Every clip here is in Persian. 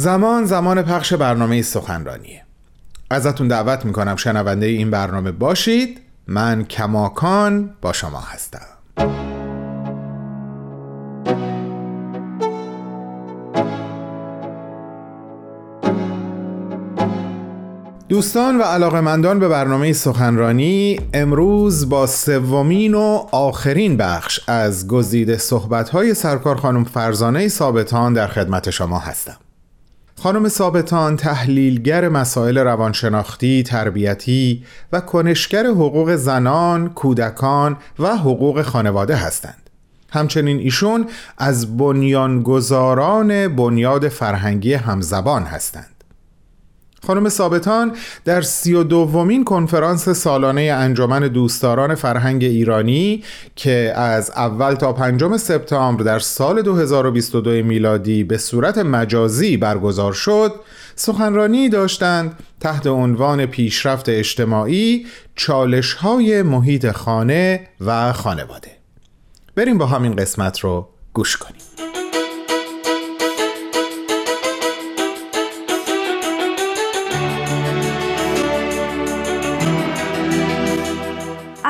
زمان زمان پخش برنامه سخنرانیه ازتون دعوت می‌کنم شنونده این برنامه باشید. من کماکان با شما هستم. دوستان و علاقمندان به برنامه سخنرانی امروز با سومین و آخرین بخش از گزیده صحبت‌های سرکار خانم فرزانه ثابتان در خدمت شما هستم. خانم ثابتان تحلیلگر مسائل روانشناختی، تربیتی و کنشگر حقوق زنان، کودکان و حقوق خانواده هستند. همچنین ایشون از بنیانگذاران بنیاد فرهنگی همزبان هستند. خانم ثابتان در سی و دومین کنفرانس سالانه انجمن دوستداران فرهنگ ایرانی که از اول تا پنجم سپتامبر در سال 2022 میلادی به صورت مجازی برگزار شد سخنرانی داشتند تحت عنوان پیشرفت اجتماعی چالش های محیط خانه و خانواده. بریم با همین قسمت رو گوش کنیم.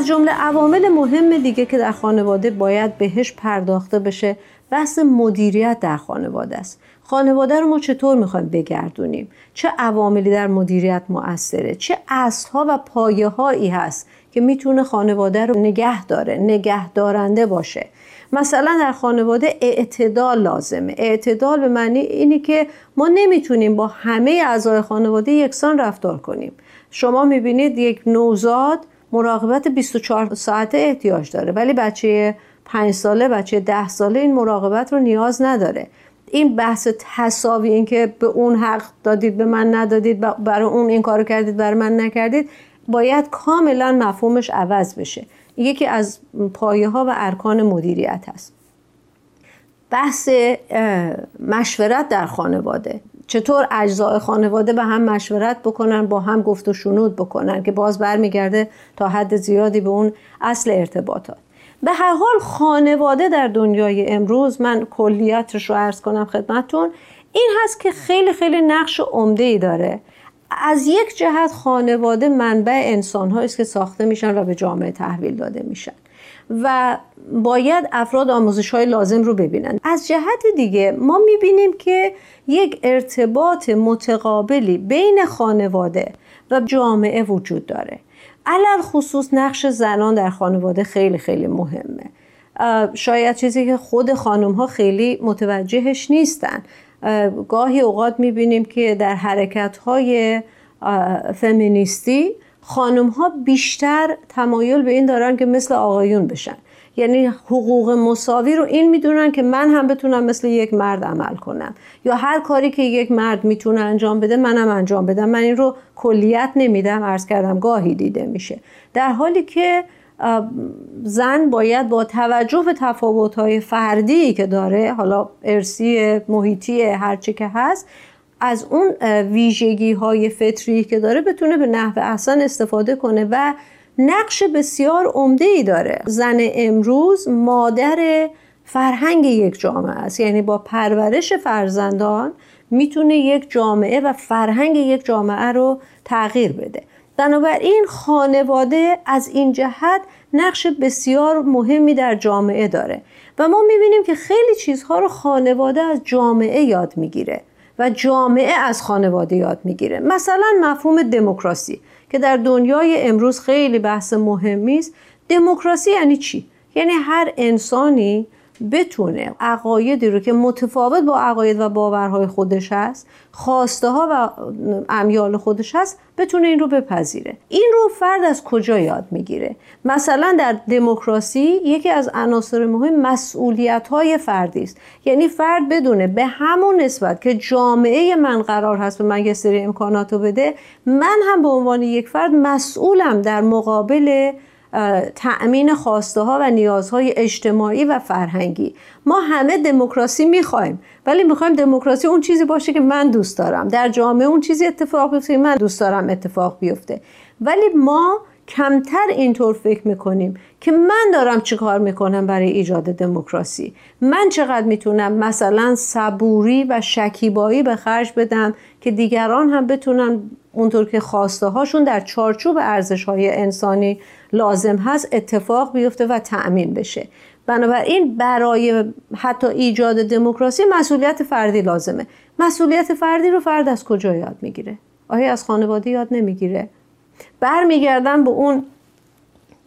از جمله عوامل مهم دیگه که در خانواده باید بهش پرداخته بشه بحث مدیریت در خانواده است. خانواده رو ما چطور می‌خوایم بگردونیم؟ چه عواملی در مدیریت مؤثره؟ چه اصلها و پایه هایی هست که می‌تونه خانواده رو نگه داره نگه دارنده باشه؟ مثلا در خانواده اعتدال لازمه. اعتدال به معنی اینی که ما نمی‌تونیم با همه اعضای خانواده یکسان رفتار کنیم. شما می‌بینید یک نوزاد مراقبت 24 ساعته احتیاج داره ولی بچه 5 ساله بچه 10 ساله این مراقبت رو نیاز نداره. این بحث تصاوی این که به اون حق دادید به من ندادید برای اون این کارو کردید برای من نکردید باید کاملا مفهومش عوض بشه. یکی از پایه ها و ارکان مدیریت هست. بحث مشورت در خانواده. چطور اجزای خانواده به هم مشورت بکنن با هم گفت و شنود بکنن که باز برمیگرده تا حد زیادی به اون اصل ارتباطات. به هر حال خانواده در دنیای امروز من کلیتش رو عرض کنم خدمتتون. این هست که خیلی خیلی نقش عمده ای داره. از یک جهت خانواده منبع انسان است که ساخته میشن و به جامعه تحویل داده میشن. و باید افراد آموزش های لازم رو ببینن. از جهت دیگه ما می‌بینیم که یک ارتباط متقابلی بین خانواده و جامعه وجود داره. علل خصوص نقش زنان در خانواده خیلی خیلی مهمه. شاید چیزی که خود خانم ها خیلی متوجهش نیستن. گاهی اوقات می‌بینیم که در حرکت های فمینیستی خانم ها بیشتر تمایل به این دارن که مثل آقایون بشن. یعنی حقوق مساوی رو این می‌دونن که من هم بتونم مثل یک مرد عمل کنم. یا هر کاری که یک مرد می‌تونه انجام بده منم انجام بدم. من این رو کلیت نمیدم. عرض کردم گاهی دیده میشه. در حالی که زن باید با توجه به تفاوت‌های فردی که داره حالا ارسی محیطی هرچی که هست از اون ویژگی های فطری که داره بتونه به نحو احسن استفاده کنه و نقش بسیار عمده ای داره. زن امروز مادر فرهنگ یک جامعه است. یعنی با پرورش فرزندان می‌تونه یک جامعه و فرهنگ یک جامعه رو تغییر بده. بنابراین خانواده از این جهت نقش بسیار مهمی در جامعه داره. و ما می‌بینیم که خیلی چیزها رو خانواده از جامعه یاد می‌گیره. و جامعه از خانواده یاد می‌گیره. مثلا مفهوم دموکراسی که در دنیای امروز خیلی بحث مهمی است دموکراسی یعنی چی؟ یعنی هر انسانی بتونه عقایدی رو که متفاوت با عقاید و باورهای خودش هست خواسته ها و امیال خودش هست بتونه این رو بپذیره. این رو فرد از کجا یاد می‌گیره؟ مثلا در دموکراسی یکی از عناصر مهم مسئولیت های فردی است. یعنی فرد بدونه به همون نسبت که جامعه من قرار هست به من یه سری امکانات بده من هم به عنوان یک فرد مسئولم در مقابل تأمین خواسته ها و نیازهای اجتماعی و فرهنگی. ما همه دموکراسی می‌خوایم ولی می‌خوایم دموکراسی اون چیزی باشه که من دوست دارم. در جامعه اون چیزی اتفاق بیفته من دوست دارم اتفاق بیفته. ولی ما کمتر اینطور فکر می‌کنیم که من دارم چی کار می‌کنم برای ایجاد دموکراسی. من چقدر می‌تونم مثلا صبوری و شکیبایی به خرج بدم که دیگران هم بتونن اونطور که خواسته هاشون در چارچوب ارزش های انسانی لازم هست اتفاق بیفته و تأمین بشه. بنابراین برای حتی ایجاد دموکراسی مسئولیت فردی لازمه. مسئولیت فردی رو فرد از کجا یاد می‌گیره؟ آیا از خانواده یاد نمی‌گیره؟ برمیگردم به اون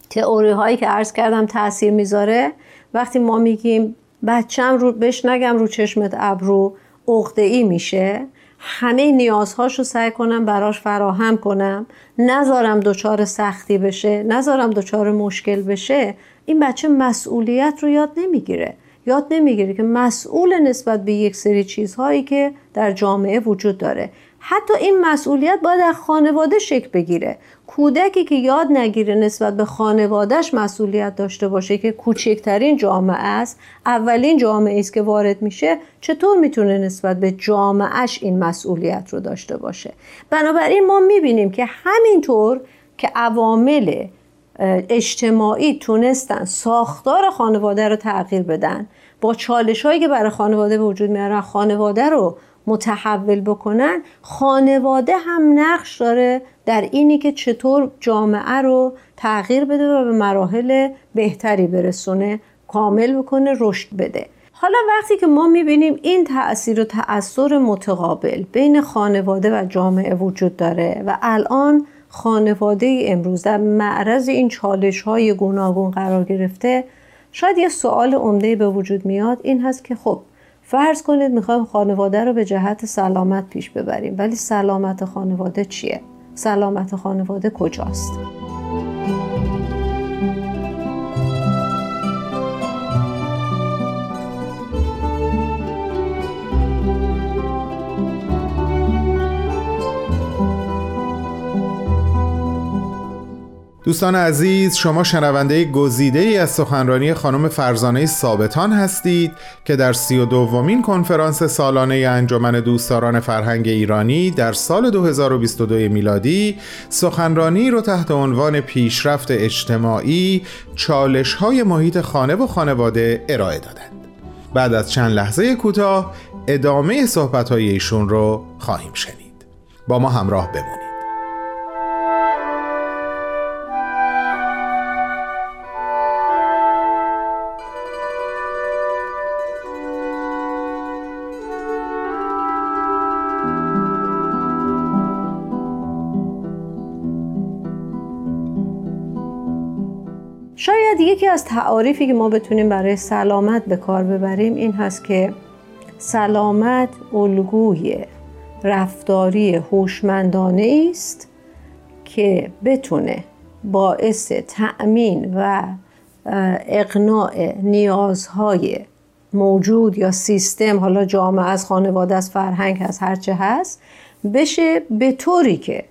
تئوری هایی که عرض کردم تاثیر می‌ذاره. وقتی ما میگیم بچم رو بهش نگم رو چشمت ابرو عقده ای میشه. همه نیازهاش رو سعی کنم براش فراهم کنم. نذارم دچار سختی بشه نذارم دچار مشکل بشه. این بچه مسئولیت رو یاد نمی‌گیره. یاد نمی‌گیره که مسئول نسبت به یک سری چیزهایی که در جامعه وجود داره. حتی این مسئولیت باید در خانواده شکل بگیره. کودکی که یاد نگیره نسبت به خانوادهش مسئولیت داشته باشه که کوچکترین جامعه است اولین جامعه است که وارد میشه چطور می‌تونه نسبت به جامعهش این مسئولیت رو داشته باشه؟ بنابراین ما می‌بینیم که همینطور که عوامل اجتماعی تونستن ساختار خانواده رو تغییر بدن با چالش هایی که برای خانواده وجود میارن خانواده رو متحول بکنن خانواده هم نقش داره در اینی که چطور جامعه رو تغییر بده و به مراحل بهتری برسونه کامل بکنه رشد بده. حالا وقتی که ما می‌بینیم این تاثیر و تأثیر متقابل بین خانواده و جامعه وجود داره و الان خانواده امروز در معرض این چالش های گوناگون قرار گرفته شاید یه سوال عمده به وجود میاد این هست که خب فرض کنید می‌خوایم خانواده رو به جهت سلامت پیش ببریم ولی سلامت خانواده چیه؟ سلامت خانواده کجاست؟ دوستان عزیز شما شنونده گزیده ای از سخنرانی خانم فرزانه ثابتان هستید که در سی و دومین کنفرانس سالانه انجمن دوستداران فرهنگ ایرانی در سال 2022 میلادی سخنرانی رو تحت عنوان پیشرفت اجتماعی چالش های محیط خانه و خانواده ارائه دادند. بعد از چند لحظه کوتاه ادامه صحبت های ایشون رو خواهیم شنید. با ما همراه بمونید. یکی از تعاریفی که ما بتونیم برای سلامت به کار ببریم این هست که سلامت الگوی رفتاری هوشمندانه است که بتونه باعث تأمین و اقناع نیازهای موجود یا سیستم حالا جامعه از خانواده از فرهنگ هست هرچه هست بشه به طوری که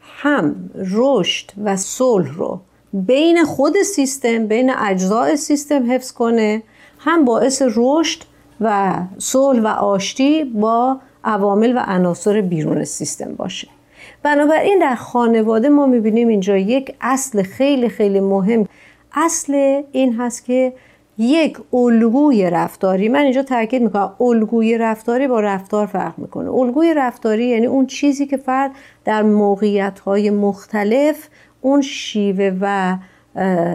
هم رشد و صلح رو بین خود سیستم بین اجزای سیستم حفظ کنه هم باعث رشد و صلح و آشتی با عوامل و عناصر بیرون سیستم باشه. بنابراین در خانواده ما می‌بینیم اینجا یک اصل خیلی خیلی مهم. اصل این هست که یک الگوی رفتاری. من اینجا تاکید می‌کنم الگوی رفتاری با رفتار فرق می‌کنه. الگوی رفتاری یعنی اون چیزی که فرد در موقعیت های مختلف اون شیوه و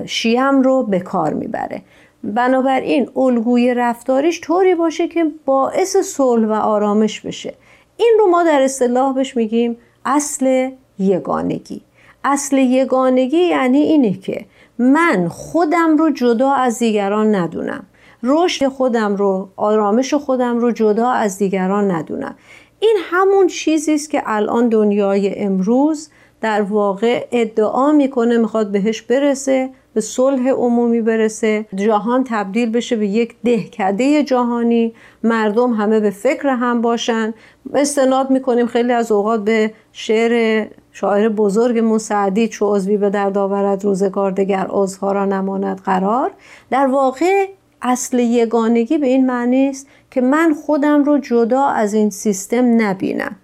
شیم رو به کار می‌بره. بنابراین الگوی رفتاریش طوری باشه که باعث صلح و آرامش بشه. این رو ما در اصطلاح بهش میگیم اصل یگانگی. اصل یگانگی یعنی اینه که من خودم رو جدا از دیگران ندونم. رشد خودم رو آرامش خودم رو جدا از دیگران ندونم. این همون چیزی است که الان دنیای امروز در واقع ادعا می‌کنه می‌خواد بهش برسه به صلح عمومی برسه جهان تبدیل بشه به یک دهکده جهانی. مردم همه به فکر هم باشن. استناد می‌کنیم خیلی از اوقات به شعر شاعر بزرگ سعدی چو عضوی به درد آورد روزگار دگر عضوها را نماند قرار. در واقع اصل یگانگی به این معنی است که من خودم رو جدا از این سیستم نبینم.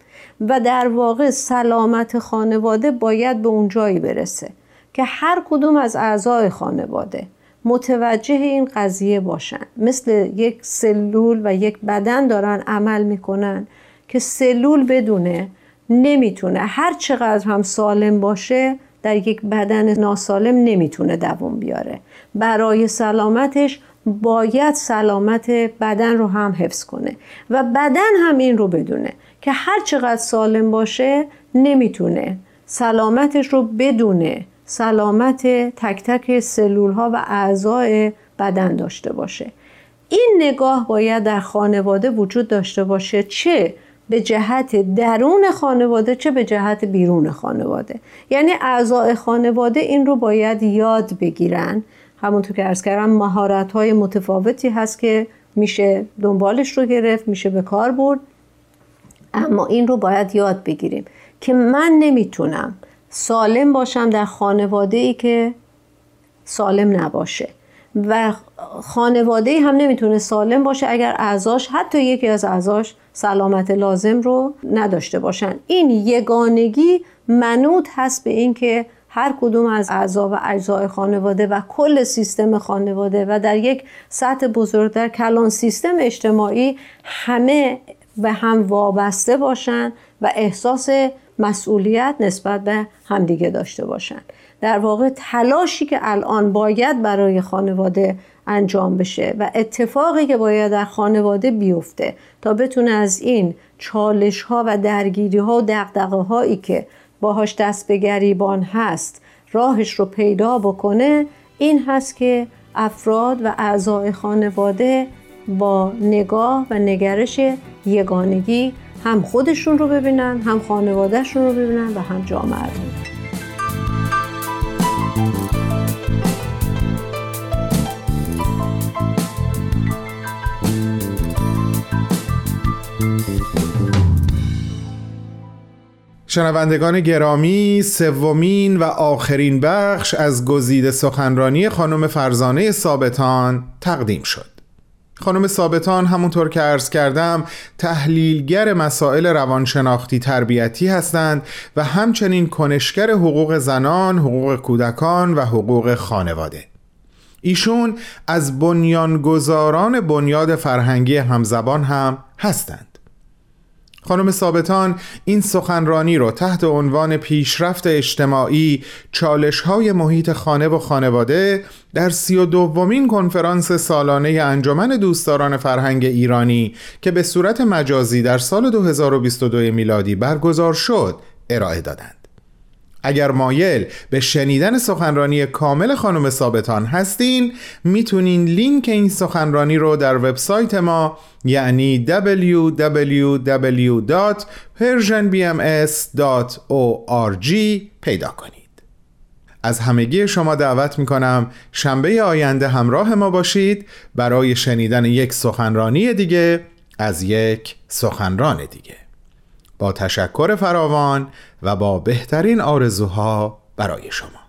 و در واقع سلامت خانواده باید به اون جایی برسه که هر کدوم از اعضای خانواده متوجه این قضیه باشن. مثل یک سلول و یک بدن دارن عمل می‌کنن که سلول بدونه نمی‌تونه. هر چقدر هم سالم باشه در یک بدن ناسالم نمی‌تونه دوام بیاره. برای سلامتش باید سلامت بدن رو هم حفظ کنه و بدن هم این رو بدونه. که هر چقدر سالم باشه نمی‌تونه. سلامتش رو بدونه. سلامت تک تک سلول ها و اعضای بدن داشته باشه. این نگاه باید در خانواده وجود داشته باشه چه به جهت درون خانواده چه به جهت بیرون خانواده. یعنی اعضای خانواده این رو باید یاد بگیرن. همونطور که ارز کردم مهارت های متفاوتی هست که میشه دنبالش رو گرفت میشه به کار برد. اما این رو باید یاد بگیریم که من نمی‌تونم سالم باشم در خانواده ای که سالم نباشه و خانواده هم نمی‌تونه سالم باشه اگر اعضاش حتی یکی از اعضاش سلامت لازم رو نداشته باشن. این یگانگی منوط هست به اینکه هر کدوم از اعضا و اجزای خانواده و کل سیستم خانواده و در یک سطح بزرگتر کلان سیستم اجتماعی همه به هم وابسته باشن و احساس مسئولیت نسبت به همدیگه داشته باشن. در واقع تلاشی که الان باید برای خانواده انجام بشه و اتفاقی که باید در خانواده بیفته تا بتونه از این چالش ها و درگیری ها و دقدقه هایی که باهاش دست به گریبان هست راهش رو پیدا بکنه این هست که افراد و اعضای خانواده با نگاه و نگرش یگانگی هم خودشون رو ببینن هم خانوادهشون رو ببینن و هم جامعه رو شنوندگان گرامی سومین و آخرین بخش از گزیده سخنرانی خانم فرزانه ثابتان تقدیم شد. خانم ثابتان همونطور که عرض کردم تحلیلگر مسائل روانشناختی تربیتی هستند و همچنین کنشگر حقوق زنان، حقوق کودکان و حقوق خانواده. ایشون از بنیانگذاران بنیاد فرهنگی همزبان هم هستند. خانم ثابتان این سخنرانی را تحت عنوان پیشرفت اجتماعی چالش های محیط خانه و خانواده در سی و دومین کنفرانس سالانه انجمن دوستداران فرهنگ ایرانی که به صورت مجازی در سال 2022 میلادی برگزار شد ارائه دادند. اگر مایل به شنیدن سخنرانی کامل خانم ثابتان هستین می‌تونین لینک این سخنرانی رو در وبسایت ما یعنی www.persianbms.org پیدا کنید. از همگی شما دعوت می‌کنم شنبه آینده همراه ما باشید برای شنیدن یک سخنرانی دیگه از یک سخنران دیگه. با تشکر فراوان و با بهترین آرزوها برای شما.